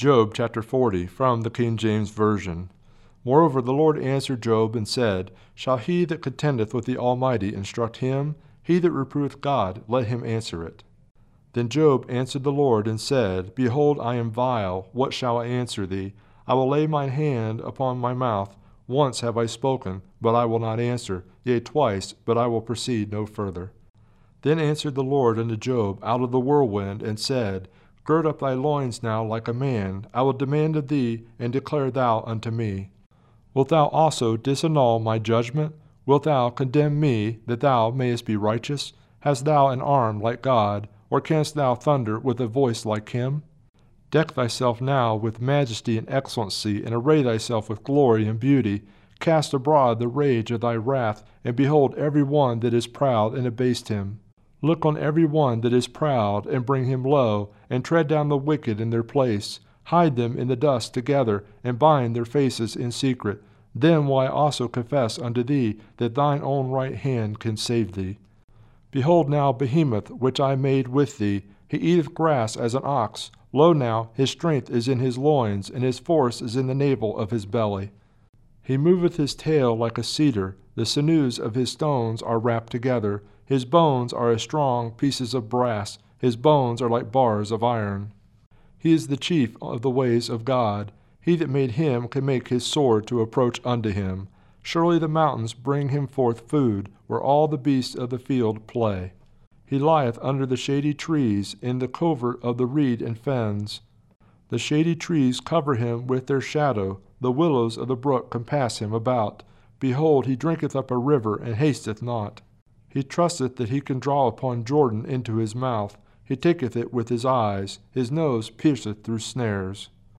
Job chapter 40 from the King James Version. Moreover, the Lord answered Job and said, Shall he that contendeth with the Almighty instruct him? He that reproveth God, let him answer it. Then Job answered the Lord and said, Behold, I am vile. What shall I answer thee? I will lay mine hand upon my mouth. Once have I spoken, but I will not answer. Yea, twice, but I will proceed no further. Then answered the Lord unto Job out of the whirlwind, and said, Gird up thy loins now like a man. I will demand of thee, and declare thou unto me. Wilt thou also disannul my judgment? Wilt thou condemn me, that thou mayest be righteous? Hast thou an arm like God, or canst thou thunder with a voice like him? Deck thyself now with majesty and excellency, and array thyself with glory and beauty. Cast abroad the rage of thy wrath, and behold every one that is proud, and abased him. Look on every one that is proud, and bring him low, and tread down the wicked in their place. Hide them in the dust together, and bind their faces in secret. Then will I also confess unto thee that thine own right hand can save thee. Behold now Behemoth, which I made with thee. He eateth grass as an ox. Lo now, his strength is in his loins, and his force is in the navel of his belly. He moveth his tail like a cedar. The sinews of his stones are wrapped together. His bones are as strong pieces of brass. His bones are like bars of iron. He is the chief of the ways of God. He that made him can make his sword to approach unto him. Surely the mountains bring him forth food, where all the beasts of the field play. He lieth under the shady trees, in the covert of the reed and fens. The shady trees cover him with their shadow, the willows of the brook compass him about. Behold, he drinketh up a river, and hasteth not. He trusteth that he can draw upon Jordan into his mouth. He taketh it with his eyes, his nose pierceth through snares.